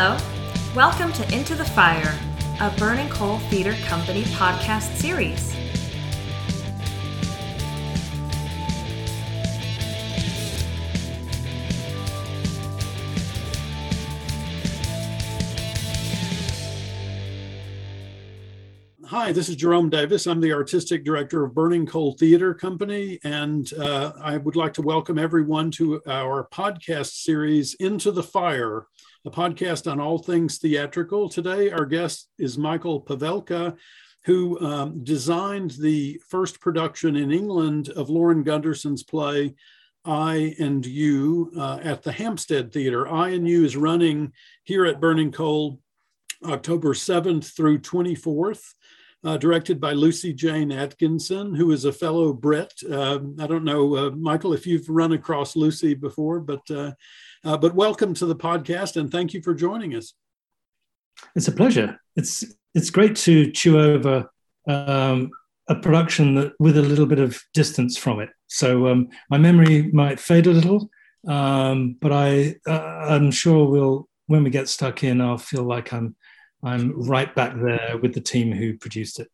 Hello, welcome to Into the Fire, a Burning Coal Theater Company podcast series. Hi, this is Jerome Davis. I'm the artistic director of Burning Coal Theater Company, and uh, I would like to welcome everyone to our podcast series, Into the Fire, a podcast on all things theatrical. Today, our guest is Michael Pavelka, who um, designed the first production in England of Lauren Gunderson's play, I and You, uh, at the Hampstead Theater. I and You is running here at Burning Coal October 7th through 24th uh, directed by Lucy Jane Atkinson, who is a fellow Brit. Uh, I don't know, uh, Michael, if you've run across Lucy before, but uh, but welcome to the podcast and thank you for joining us. It's a pleasure. It's it's great to chew over um, a production that with a little bit of distance from it. So um, my memory might fade a little, um, but I uh, I'm sure we'll when we get stuck in, I'll feel like I'm I'm right back there with the team who produced it.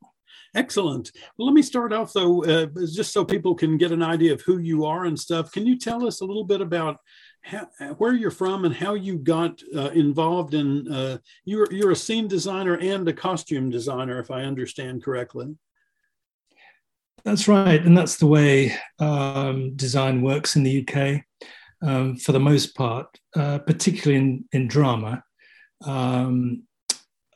Excellent. Well, let me start off though, uh, just so people can get an idea of who you are and stuff. Can you tell us a little bit about how, where you're from and how you got uh, involved in? Uh, you're you're a scene designer and a costume designer, if I understand correctly. That's right, and that's the way um, design works in the UK. Um, for the most part, uh, particularly in in drama. Um,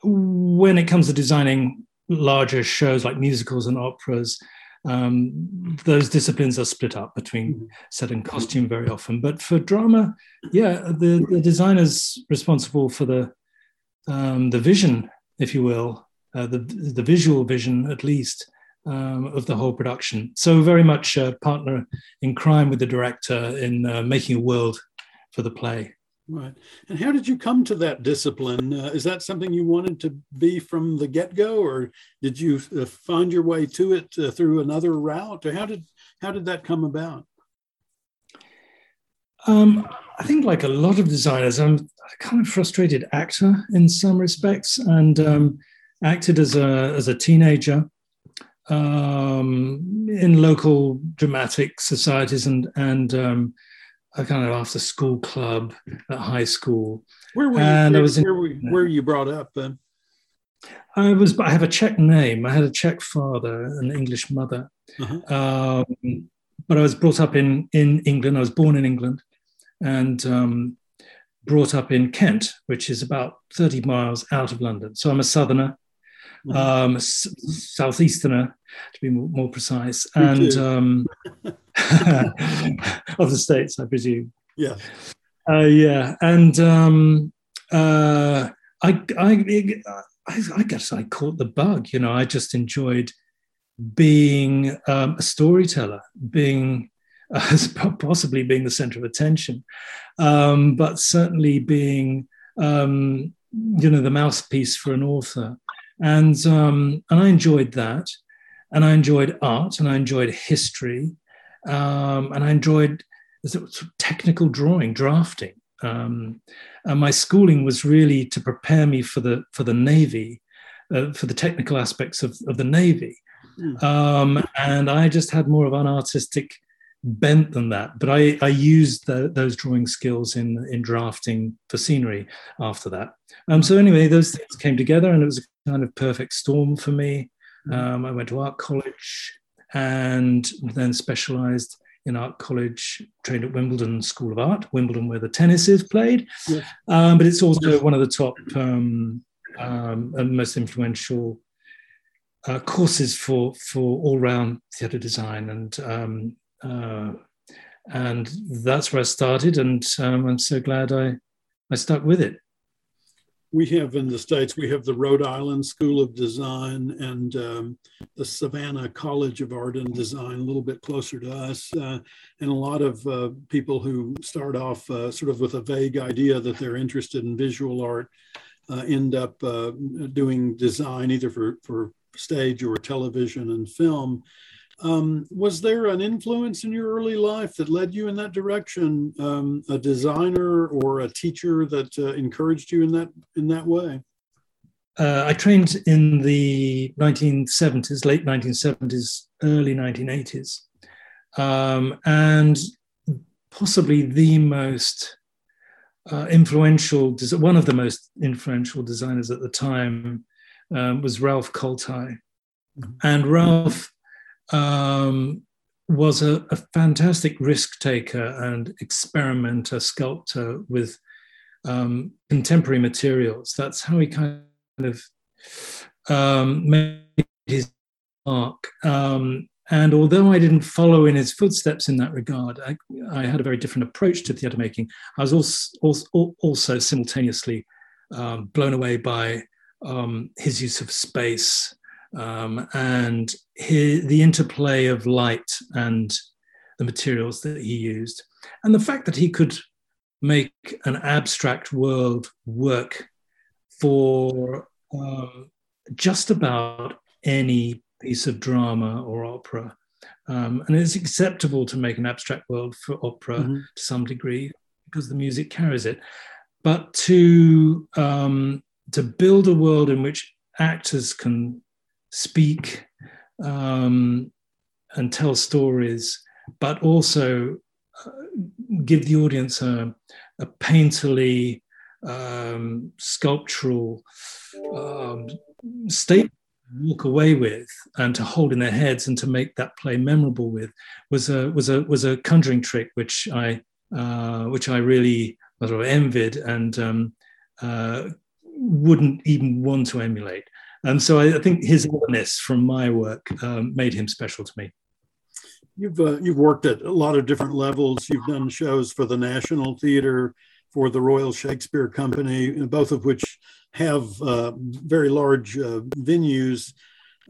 when it comes to designing larger shows like musicals and operas, um, those disciplines are split up between mm-hmm. set and costume very often. But for drama, yeah, the, the designer's responsible for the um, the vision, if you will, uh, the the visual vision at least um, of the whole production. So very much a partner in crime with the director in uh, making a world for the play. Right. And how did you come to that discipline? Uh, is that something you wanted to be from the get go, or did you uh, find your way to it uh, through another route? Or how did how did that come about? Um, I think, like a lot of designers, I'm a kind of frustrated actor in some respects, and um, acted as a as a teenager um, in local dramatic societies and and um, kind of after school club at high school. Where were you, and where, I was in, where, were, where were you brought up then? I was. I have a Czech name. I had a Czech father, an English mother. Uh-huh. Um, but I was brought up in in England. I was born in England, and um, brought up in Kent, which is about thirty miles out of London. So I'm a southerner, mm-hmm. um, s- southeasterner, to be more, more precise, and um, of the states, I presume. Yeah. Uh, yeah, and um, uh, I, I, I, I guess I caught the bug. You know, I just enjoyed being um, a storyteller, being uh, possibly being the center of attention, um, but certainly being, um, you know, the mouthpiece for an author. And um, and I enjoyed that, and I enjoyed art, and I enjoyed history, um, and I enjoyed technical drawing, drafting. Um, and my schooling was really to prepare me for the for the navy, uh, for the technical aspects of, of the navy. Mm. Um, and I just had more of an artistic bent than that. But I, I used the, those drawing skills in in drafting for scenery after that. Um, so anyway, those things came together, and it was a kind of perfect storm for me. Hmm. Um, I went to art college and then specialized in art college, trained at Wimbledon School of Art, Wimbledon, where the tennis is played. Yes. Um, but it's also one of the top um, um, and most influential uh, courses for for all round theatre design, and um, uh, and that's where I started, and um, I'm so glad I I stuck with it we have in the States, we have the Rhode Island School of Design and um, the Savannah College of Art and Design, a little bit closer to us. Uh, and a lot of uh, people who start off uh, sort of with a vague idea that they're interested in visual art uh, end up uh, doing design either for, for stage or television and film. Um, was there an influence in your early life that led you in that direction? Um, a designer or a teacher that uh, encouraged you in that in that way? Uh, I trained in the 1970s, late 1970s, early 1980s, um, and possibly the most uh, influential, one of the most influential designers at the time um, was Ralph Koltai. Mm-hmm. And Ralph um, was a, a, fantastic risk taker and experimenter, sculptor with um, contemporary materials. That's how he kind of um, made his mark. Um, and although I didn't follow in his footsteps in that regard, I, I had a very different approach to theatre making. I was also, also, also simultaneously um, blown away by um, his use of space um, and his, the interplay of light and the materials that he used, and the fact that he could make an abstract world work for um, just about any piece of drama or opera. Um, and it's acceptable to make an abstract world for opera mm-hmm. to some degree because the music carries it. But to um, to build a world in which actors can speak um, and tell stories, but also uh, give the audience a, a painterly, um, sculptural um, state walk away with and to hold in their heads and to make that play memorable with was a was a was a conjuring trick which I uh, which I really sort of envied and um, uh, wouldn't even want to emulate. And so I, think his illness from my work um, made him special to me. You've uh, you've worked at a lot of different levels. You've done shows for the National Theatre, for the Royal Shakespeare Company, both of which have uh, very large uh, venues.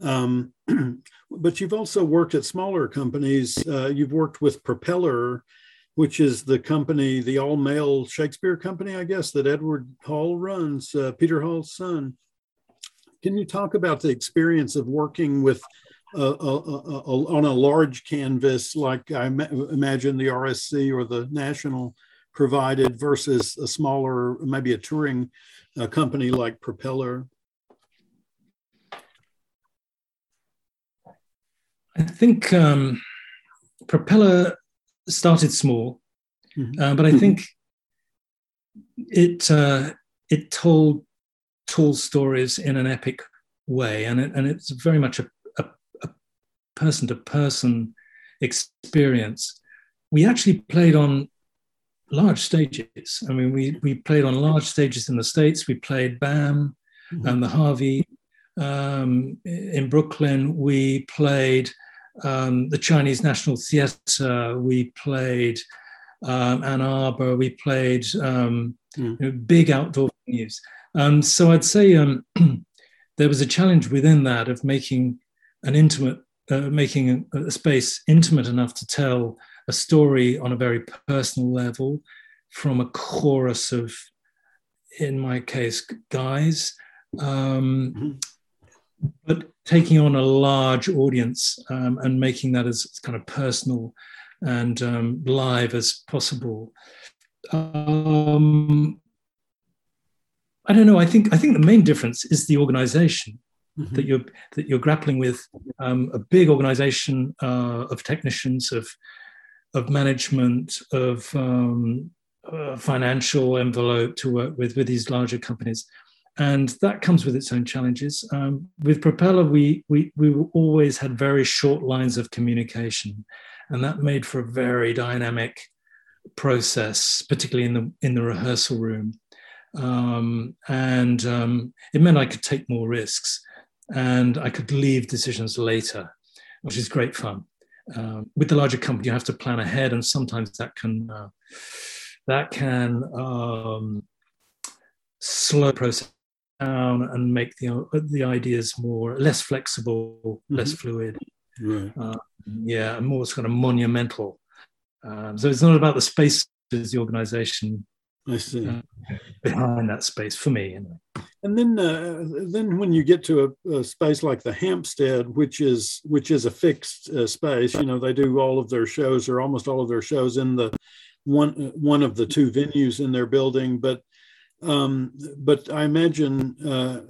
Um, but you've also worked at smaller companies. Uh, you've worked with Propeller, which is the company, the all male Shakespeare company, I guess, that Edward Hall runs, uh, Peter Hall's son. Can you talk about the experience of working with uh, on a large canvas like I imagine the RSC or the National provided versus a smaller, maybe a touring company like Propeller? I think um, Propeller started small, mm-hmm. uh, but I think it uh, it told tall stories in an epic way, and it, and it's very much a, person to person experience. We actually played on large stages. I mean, we we played on large stages in the states. We played BAM mm-hmm. and the Harvey um, in Brooklyn. We played um, the Chinese National Theatre. We played um, Ann Arbor. We played mm. you know, big outdoor venues. Um, so I'd say um, there was a challenge within that of making an intimate, uh, making a, a space intimate enough to tell a story on a very personal level from a chorus of, in my case, guys. Um, mm-hmm. But taking on a large audience um, and making that as kind of personal and um, live as possible. Um, I don't know. I think I think the main difference is the organization mm-hmm. that you're that you're grappling with. Um, a big organization uh, of technicians of of management, of um, uh, financial envelope to work with with these larger companies, and that comes with its own challenges. Um, with Propeller, we we we always had very short lines of communication, and that made for a very dynamic process, particularly in the in the rehearsal room. Um, and um, it meant I could take more risks, and I could leave decisions later, which is great fun um, with the larger company, you have to plan ahead, and sometimes that can uh, that can um, slow process down and make the the ideas more less flexible, mm-hmm. less fluid. Right. Uh, yeah, more kind of monumental. Um, so it's not about the space as the organization. I see. Uh, behind that space for me. Anyway. And then, uh, then when you get to a, a, space like the Hampstead, which is which is a fixed uh, space, you know, they do all of their shows or almost all of their shows in the one one of the two venues in their building. But um, but I imagine uh,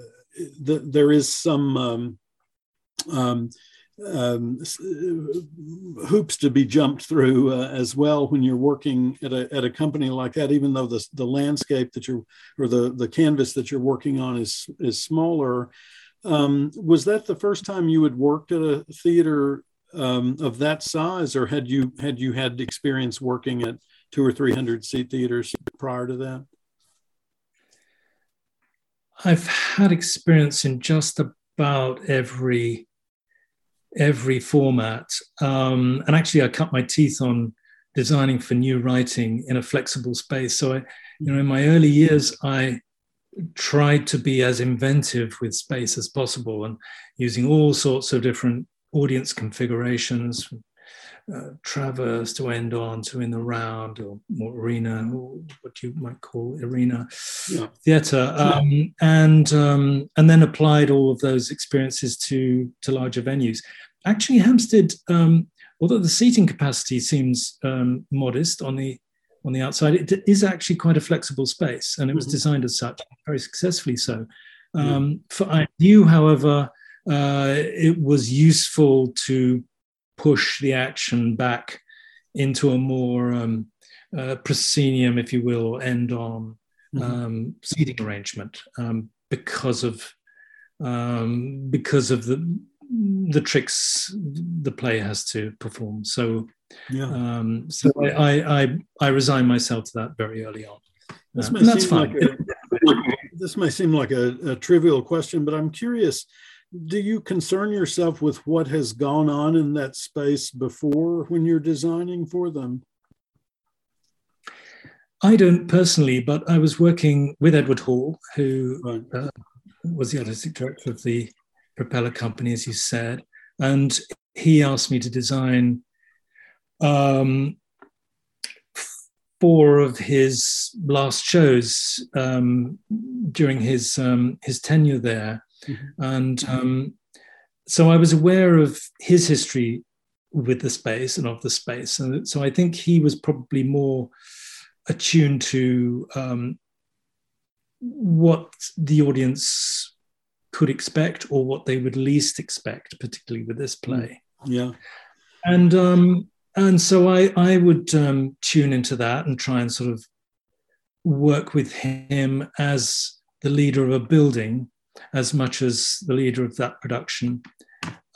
that there is some um, um, um, uh, hoops to be jumped through uh, as well when you're working at a, at a company like that, even though the, the landscape that you're, or the, the canvas that you're working on is, is smaller. Um, was that the first time you had worked at a theater um, of that size, or had you had you had experience working at two or three hundred seat theaters prior to that? I've had experience in just about every every format. Um, and actually, I cut my teeth on designing for new writing in a flexible space. So, I, you know, in my early years, I tried to be as inventive with space as possible and using all sorts of different audience configurations, uh, traverse to end on to in the round or more arena, or what you might call arena yeah. theatre, um, yeah. and um, and then applied all of those experiences to to larger venues. Actually, Hampstead, um, although the seating capacity seems um, modest on the on the outside, it is actually quite a flexible space, and it was mm-hmm. designed as such, very successfully so. Um, for I knew, however, uh, it was useful to push the action back into a more um, uh, proscenium, if you will, end on mm-hmm. um, seating arrangement um, because of um, because of the the tricks the player has to perform. So, yeah. Um, so I, I I resign myself to that very early on. This uh, that's fine. Like a, this may seem like a, a trivial question, but I'm curious do you concern yourself with what has gone on in that space before when you're designing for them? I don't personally, but I was working with Edward Hall, who right. uh, was the artistic director of the propeller company, as you said, and he asked me to design um, four of his last shows um, during his um, his tenure there. Mm-hmm. And um, so I was aware of his history with the space and of the space. And so I think he was probably more attuned to um, what the audience could expect or what they would least expect, particularly with this play. Mm. Yeah. And um, and so I I would um, tune into that and try and sort of work with him as the leader of a building as much as the leader of that production.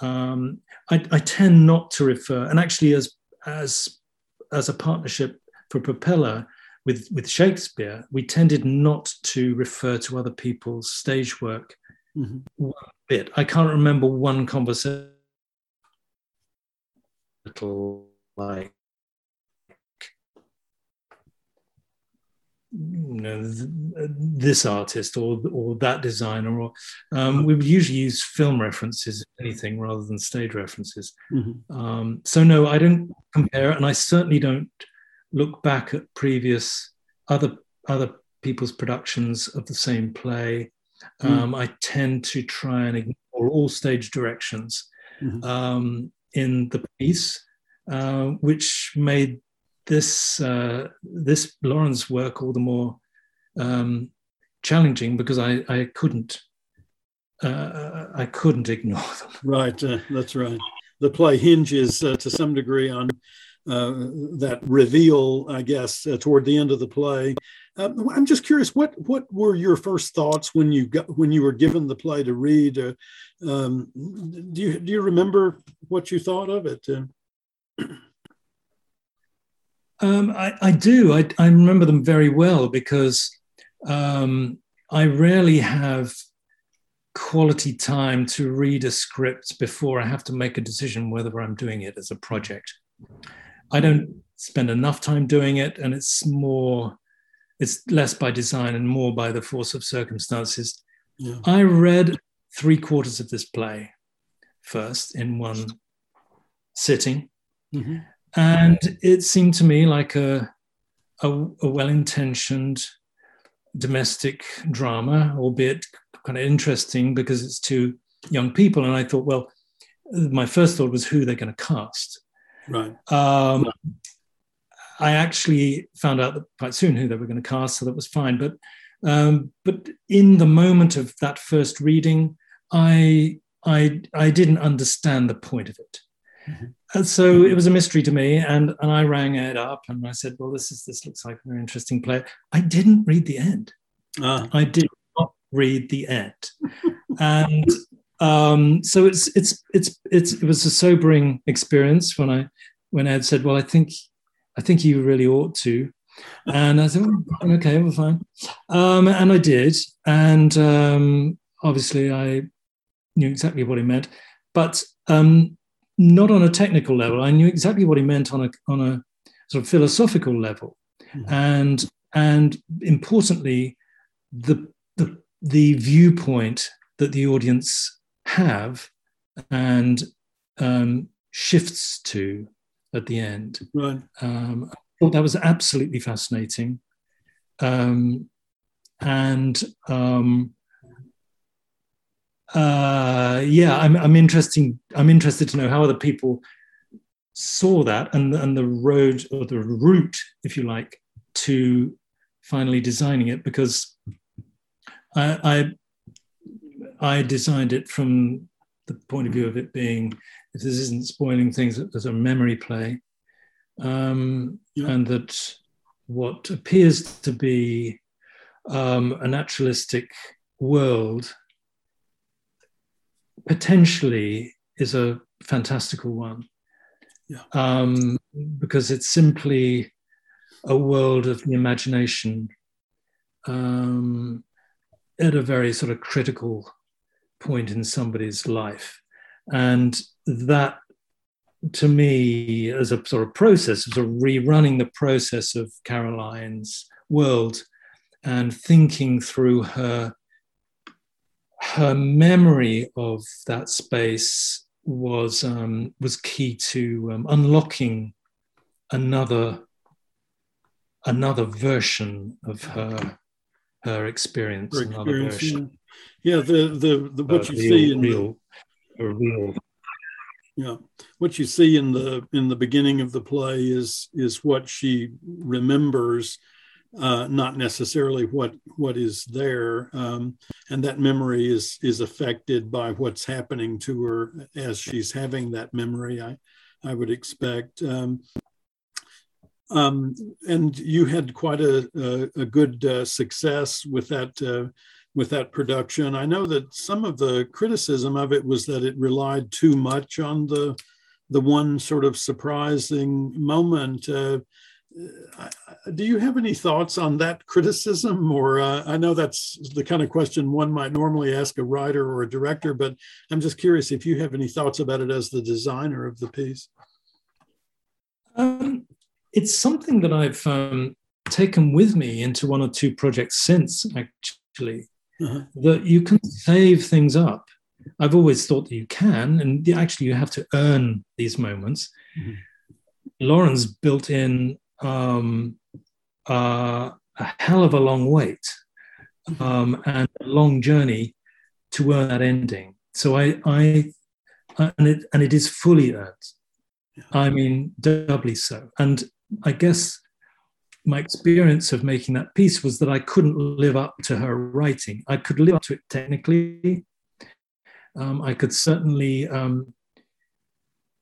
Um, I, I, tend not to refer, and actually, as as as a partnership for Propeller with with Shakespeare, we tended not to refer to other people's stage work mm-hmm. one bit. I can't remember one conversation like you know this artist or or that designer or um, we would usually use film references anything rather than stage references mm-hmm. um, so no i don't compare and i certainly don't look back at previous other other people's productions of the same play mm. um, i tend to try and ignore all stage directions mm-hmm. Um, in the piece uh, which made this uh, this Lauren's work all the more um, challenging because I, I couldn't uh, I couldn't ignore them. Right, uh, that's right. The play hinges uh, to some degree on uh, that reveal, I guess, uh, toward the end of the play. I'm just curious, what what were your first thoughts when you got when you were given the play to read? Um, do you do you remember what you thought of it? Um, I, I, do. I, I, remember them very well because um, I rarely have quality time to read a script before I have to make a decision whether I'm doing it as a project. I don't spend enough time doing it, and it's more, it's less by design and more by the force of circumstances. Yeah. I read three quarters of this play first in one sitting. Mm-hmm. And it seemed to me like a, a, a well-intentioned domestic drama, albeit kind of interesting because it's two young people. And I thought, well, my first thought was who they're going to cast. Right. Um, I actually found out quite soon who they were going to cast, so that was fine. But um, but in the moment of that first reading, I I I didn't understand the point of it. And so it was a mystery to me, and, and I rang Ed up and I said, "Well, this is this looks like a very interesting play." I didn't read the end. Uh. I did not read the end, and um, so it's it's it's it's it was a sobering experience when I when Ed said, "Well, I think I think you really ought to," and I said, oh, "Okay, well, fine," um, and I did, and um, obviously I knew exactly what he meant, but um, not on a technical level. I knew exactly what he meant on a on a sort of philosophical level, mm-hmm. and and importantly, the the the viewpoint that the audience have and um, shifts to at the end. Right. Um, I thought that was absolutely fascinating. Um, and um, uh, yeah, I'm, I'm interesting. I'm interested to know how other people saw that and and the road or the route, if you like, to finally designing it because I, I, I designed it from the point of view of it being if this isn't spoiling things, there's a memory play, um, yeah. and that what appears to be um, a naturalistic world potentially is a fantastical one. Yeah. Um, because it's simply a world of the imagination um, at a very sort of critical point in somebody's life. And that, to me, as a sort of process, as a rerunning the process of Caroline's world and thinking through her her memory of that space was um, was key to um, unlocking another another version of her her experience. Her experience yeah. yeah. the the, the what uh, you real, see in real, the, real. Yeah, what you see in the in the beginning of the play is is what she remembers uh, not necessarily what what is there, um, and that memory is is affected by what's happening to her as she's having that memory. I I would expect. Um, um, and you had quite a, a, a good uh, success with that uh, with that production. I know that some of the criticism of it was that it relied too much on the the one sort of surprising moment. Uh, do you have any thoughts on that criticism or uh, i know that's the kind of question one might normally ask a writer or a director but i'm just curious if you have any thoughts about it as the designer of the piece um, it's something that i've um, taken with me into one or two projects since actually uh-huh. that you can save things up i've always thought that you can and actually you have to earn these moments mm-hmm. Lauren's built in um, uh, a hell of a long wait um, and a long journey to earn that ending. So I, I, and it and it is fully earned. I mean, doubly so. And I guess my experience of making that piece was that I couldn't live up to her writing. I could live up to it technically. Um, I could certainly um,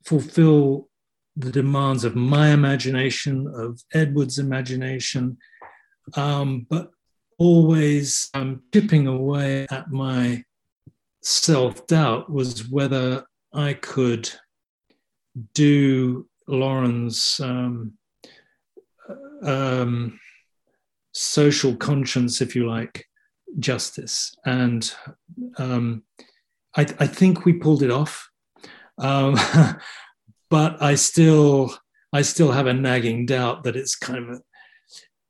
fulfill the demands of my imagination, of Edward's imagination, um, but always um, chipping away at my self doubt was whether I could do Lauren's um, um, social conscience, if you like, justice. And um, I, I, think we pulled it off. But I still I still have a nagging doubt that it's kind of a,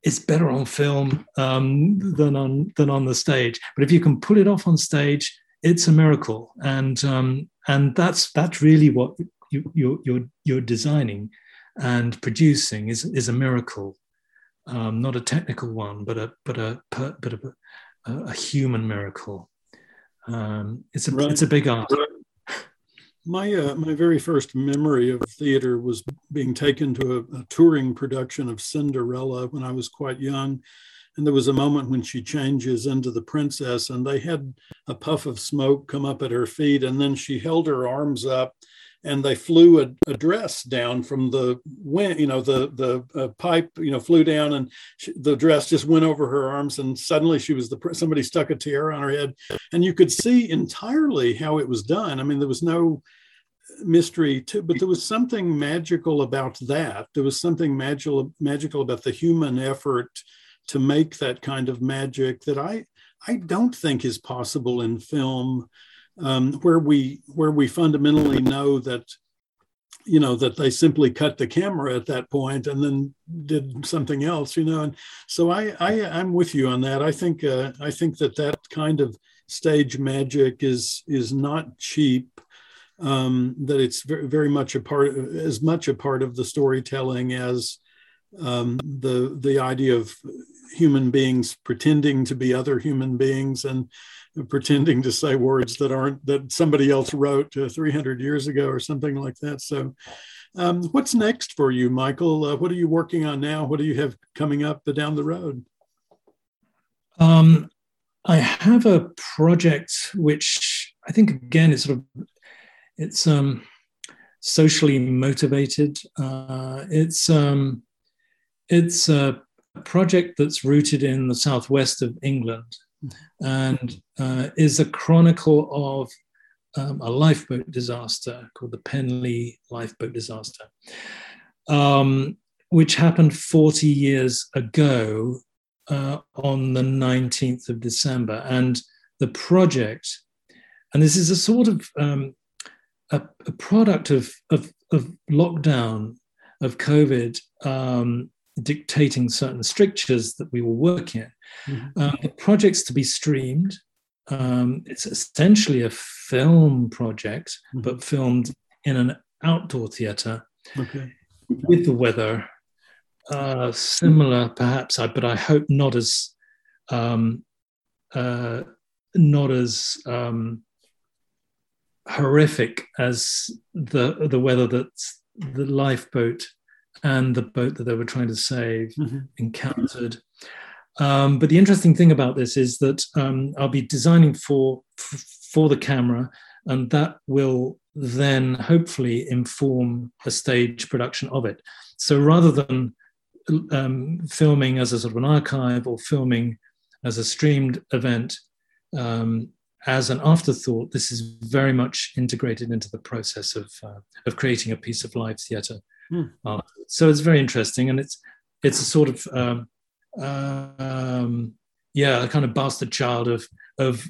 it's better on film um, than on than on the stage. But if you can pull it off on stage, it's a miracle, and um, and that's that's really what you, you're you're you're designing and producing is is a miracle um, not a technical one, but a but a but a, a human miracle. Um, it's a right. it's a big art. My uh, my very first memory of theater was being taken to a, a, touring production of Cinderella when I was quite young, and there was a moment when she changes into the princess, and they had a puff of smoke come up at her feet, and then she held her arms up, and they flew a, a dress down from the wind. You know, the the uh, pipe, you know, flew down, and she, the dress just went over her arms, and suddenly she was the somebody stuck a tiara on her head, and you could see entirely how it was done. I mean, there was no mystery too, but there was something magical about that. There was something magical magical about the human effort to make that kind of magic that I I don't think is possible in film, um, where we where we fundamentally know that you know that they simply cut the camera at that point and then did something else you know and so i, I i'm with you on that. I think uh, i think that that kind of stage magic is is not cheap um, that it's very, very much a part, as much a part of the storytelling as um, the the idea of human beings pretending to be other human beings and pretending to say words that aren't that somebody else wrote uh, 300 years ago or something like that. So, um, what's next for you, Michael? Uh, what are you working on now? What do you have coming up down the road? Um, I have a project which I think again is sort of it's um, socially motivated. Uh, it's um, it's a project that's rooted in the southwest of England and uh, is a chronicle of um, a lifeboat disaster called the Penlee lifeboat disaster, um, which happened 40 years ago uh, on the 19th of December. And the project, and this is a sort of um, a, a product of, of, of, lockdown, of COVID um, dictating certain strictures that we will work in. Mm-hmm. Um, the project's to be streamed. Um, it's essentially a film project, mm-hmm. but filmed in an outdoor theatre okay. with the weather. Uh, similar, perhaps, but I hope not as um, uh, not as um, horrific as the the weather that the lifeboat and the boat that they were trying to save mm-hmm. encountered. Um, but the interesting thing about this is that um, I'll be designing for for the camera, and that will then hopefully inform a stage production of it. So rather than um, filming as a sort of an archive or filming as a streamed event, um, as an afterthought, this is very much integrated into the process of, uh, of creating a piece of live theatre. Hmm. Uh, so it's very interesting, and it's it's a sort of um, um, yeah, a kind of bastard child of of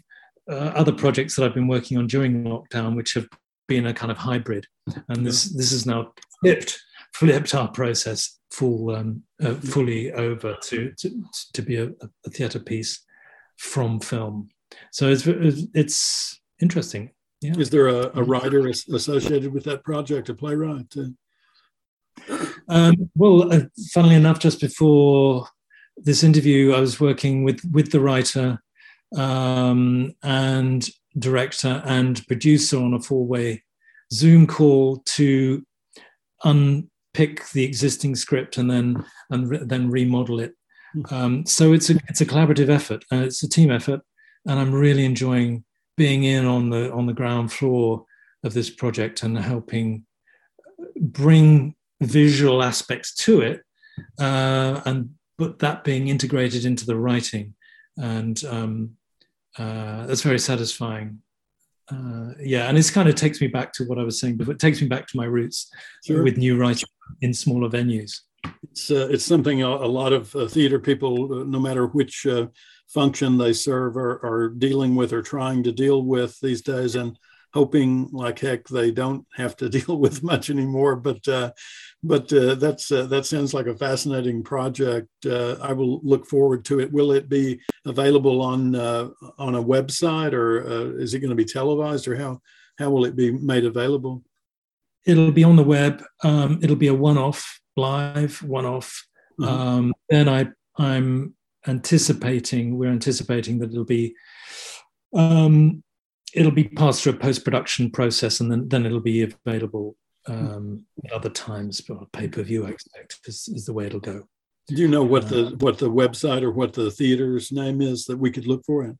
uh, other projects that I've been working on during lockdown, which have been a kind of hybrid, and this this is now flipped flipped our process full um, uh, fully over to to, to be a, a theatre piece from film so it's it's interesting. Yeah. Is there a, a writer associated with that project, a playwright? Um, well, uh, funnily enough, just before this interview, I was working with with the writer um, and director and producer on a four way Zoom call to unpick the existing script and then and re- then remodel it. Hmm. Um, so it's a it's a collaborative effort. Uh, it's a team effort, and I'm really enjoying being in on the on the ground floor of this project and helping bring visual aspects to it, uh, and but that being integrated into the writing, and um, uh, that's very satisfying. Uh, yeah, and this kind of takes me back to what I was saying before. It takes me back to my roots sure. with new writing in smaller venues. It's uh, it's something a, a lot of uh, theater people, uh, no matter which uh, function they serve are, are dealing with or trying to deal with these days and hoping like heck they don't have to deal with much anymore but uh, but uh, that's uh, that sounds like a fascinating project. Uh, i will look forward to it. Will it be available on uh, on a website or uh, is it going to be televised or how how will it be made available? It'll be on the web. Um, it'll be a one-off live one-off. Mm-hmm. um, then I I'm anticipating we're anticipating that it'll be um, it'll be passed through a post production process and then then it'll be available um, other times, but pay per view I expect is, is the way it'll go. Do you know what the uh, what the website or what the theater's name is that we could look for it?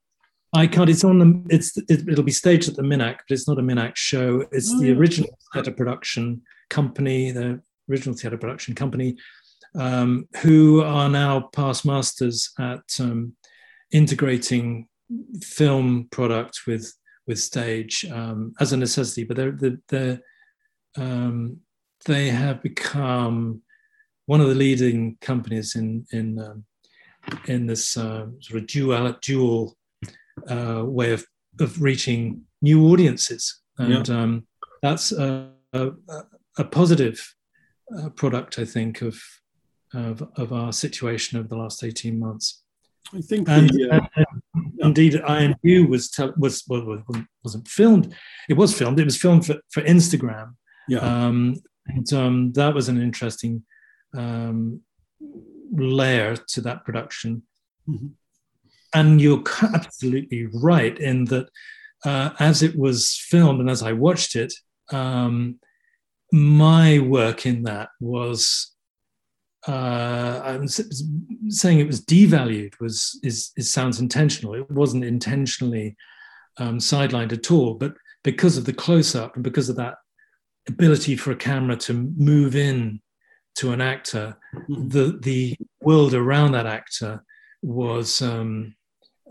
I can't. It's on the. It's it, will be staged at the Minack, but it's not a Minack show. It's oh, the original theatre production company, the original theatre production company, um, who are now past masters at um, integrating film product with with stage um, as a necessity. But they're, they're, they're um, they have become one of the leading companies in in um, in this uh, sort of dual dual uh, way of of reaching new audiences, and yeah. um, that's a, a, a positive uh, product, I think, of, of, of our situation over the last eighteen months. I think, and, the, uh, and, and indeed, INU was te- was well, wasn't filmed. It was filmed. It was filmed for, for Instagram. Yeah. Um, and um, that was an interesting um, layer to that production. Mm-hmm. And you're absolutely right in that uh, as it was filmed and as I watched it, um, my work in that was uh, I'm saying it was devalued was is, is sounds intentional. It wasn't intentionally um, sidelined at all, but because of the close up and because of that ability for a camera to move in to an actor, mm-hmm. the the world around that actor was um,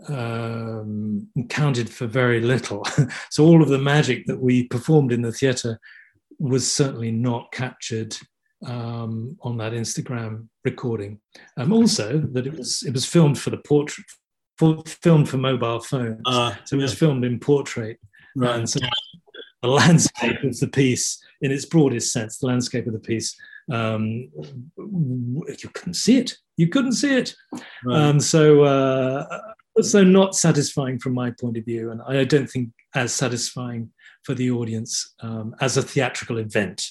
um, counted for very little. so all of the magic that we performed in the theatre was certainly not captured um, on that Instagram recording. Um, also, that it was it was filmed for the portrait, for, filmed for mobile phones, uh, so it was filmed in portrait. Right. And so the landscape of the piece, in its broadest sense, the landscape of the piece um, you couldn't see it. You couldn't see it. Right. Um, so, uh, so not satisfying from my point of view, and I don't think as satisfying for the audience um, as a theatrical event.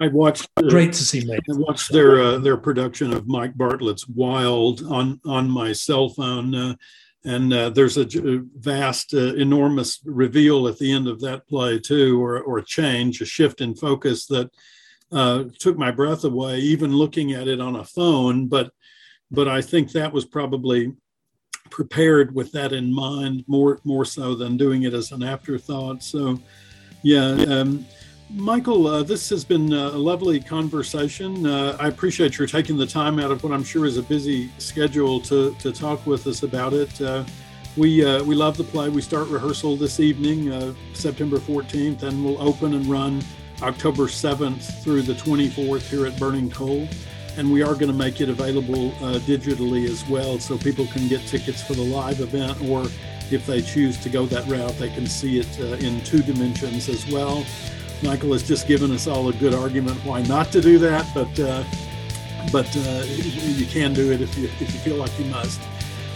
I watched. Great to see. Mate. I watched their uh, their production of Mike Bartlett's Wild on on my cell phone. Uh, and uh, there's a, vast, uh, enormous reveal at the end of that play too, or or a change, a shift in focus that uh, took my breath away, even looking at it on a phone. But but I think that was probably prepared with that in mind more more so than doing it as an afterthought. So yeah. Um, Michael, uh, this has been a lovely conversation. Uh, I appreciate your taking the time out of what I'm sure is a busy schedule to, to talk with us about it. Uh, we, uh, we love the play. We start rehearsal this evening, uh, September 14th, and we'll open and run October 7th through the 24th here at Burning Coal. And we are going to make it available uh, digitally as well so people can get tickets for the live event, or if they choose to go that route, they can see it uh, in two dimensions as well. Michael has just given us all a good argument why not to do that, but uh, but uh, you can do it if you, if you feel like you must.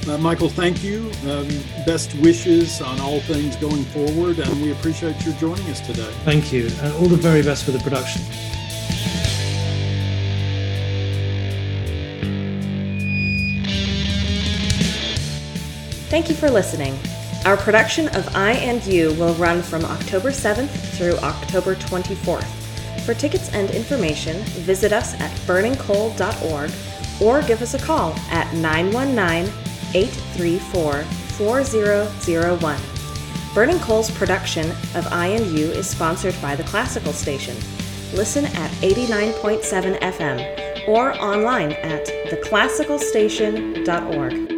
Uh, Michael, thank you. Um, best wishes on all things going forward, and we appreciate your joining us today. Thank you, and all the very best for the production. Thank you for listening. Our production of I and You will run from October 7th through October 24th. For tickets and information, visit us at burningcoal.org or give us a call at 919 834 4001. Burning Coal's production of I and You is sponsored by the Classical Station. Listen at 89.7 FM or online at theclassicalstation.org.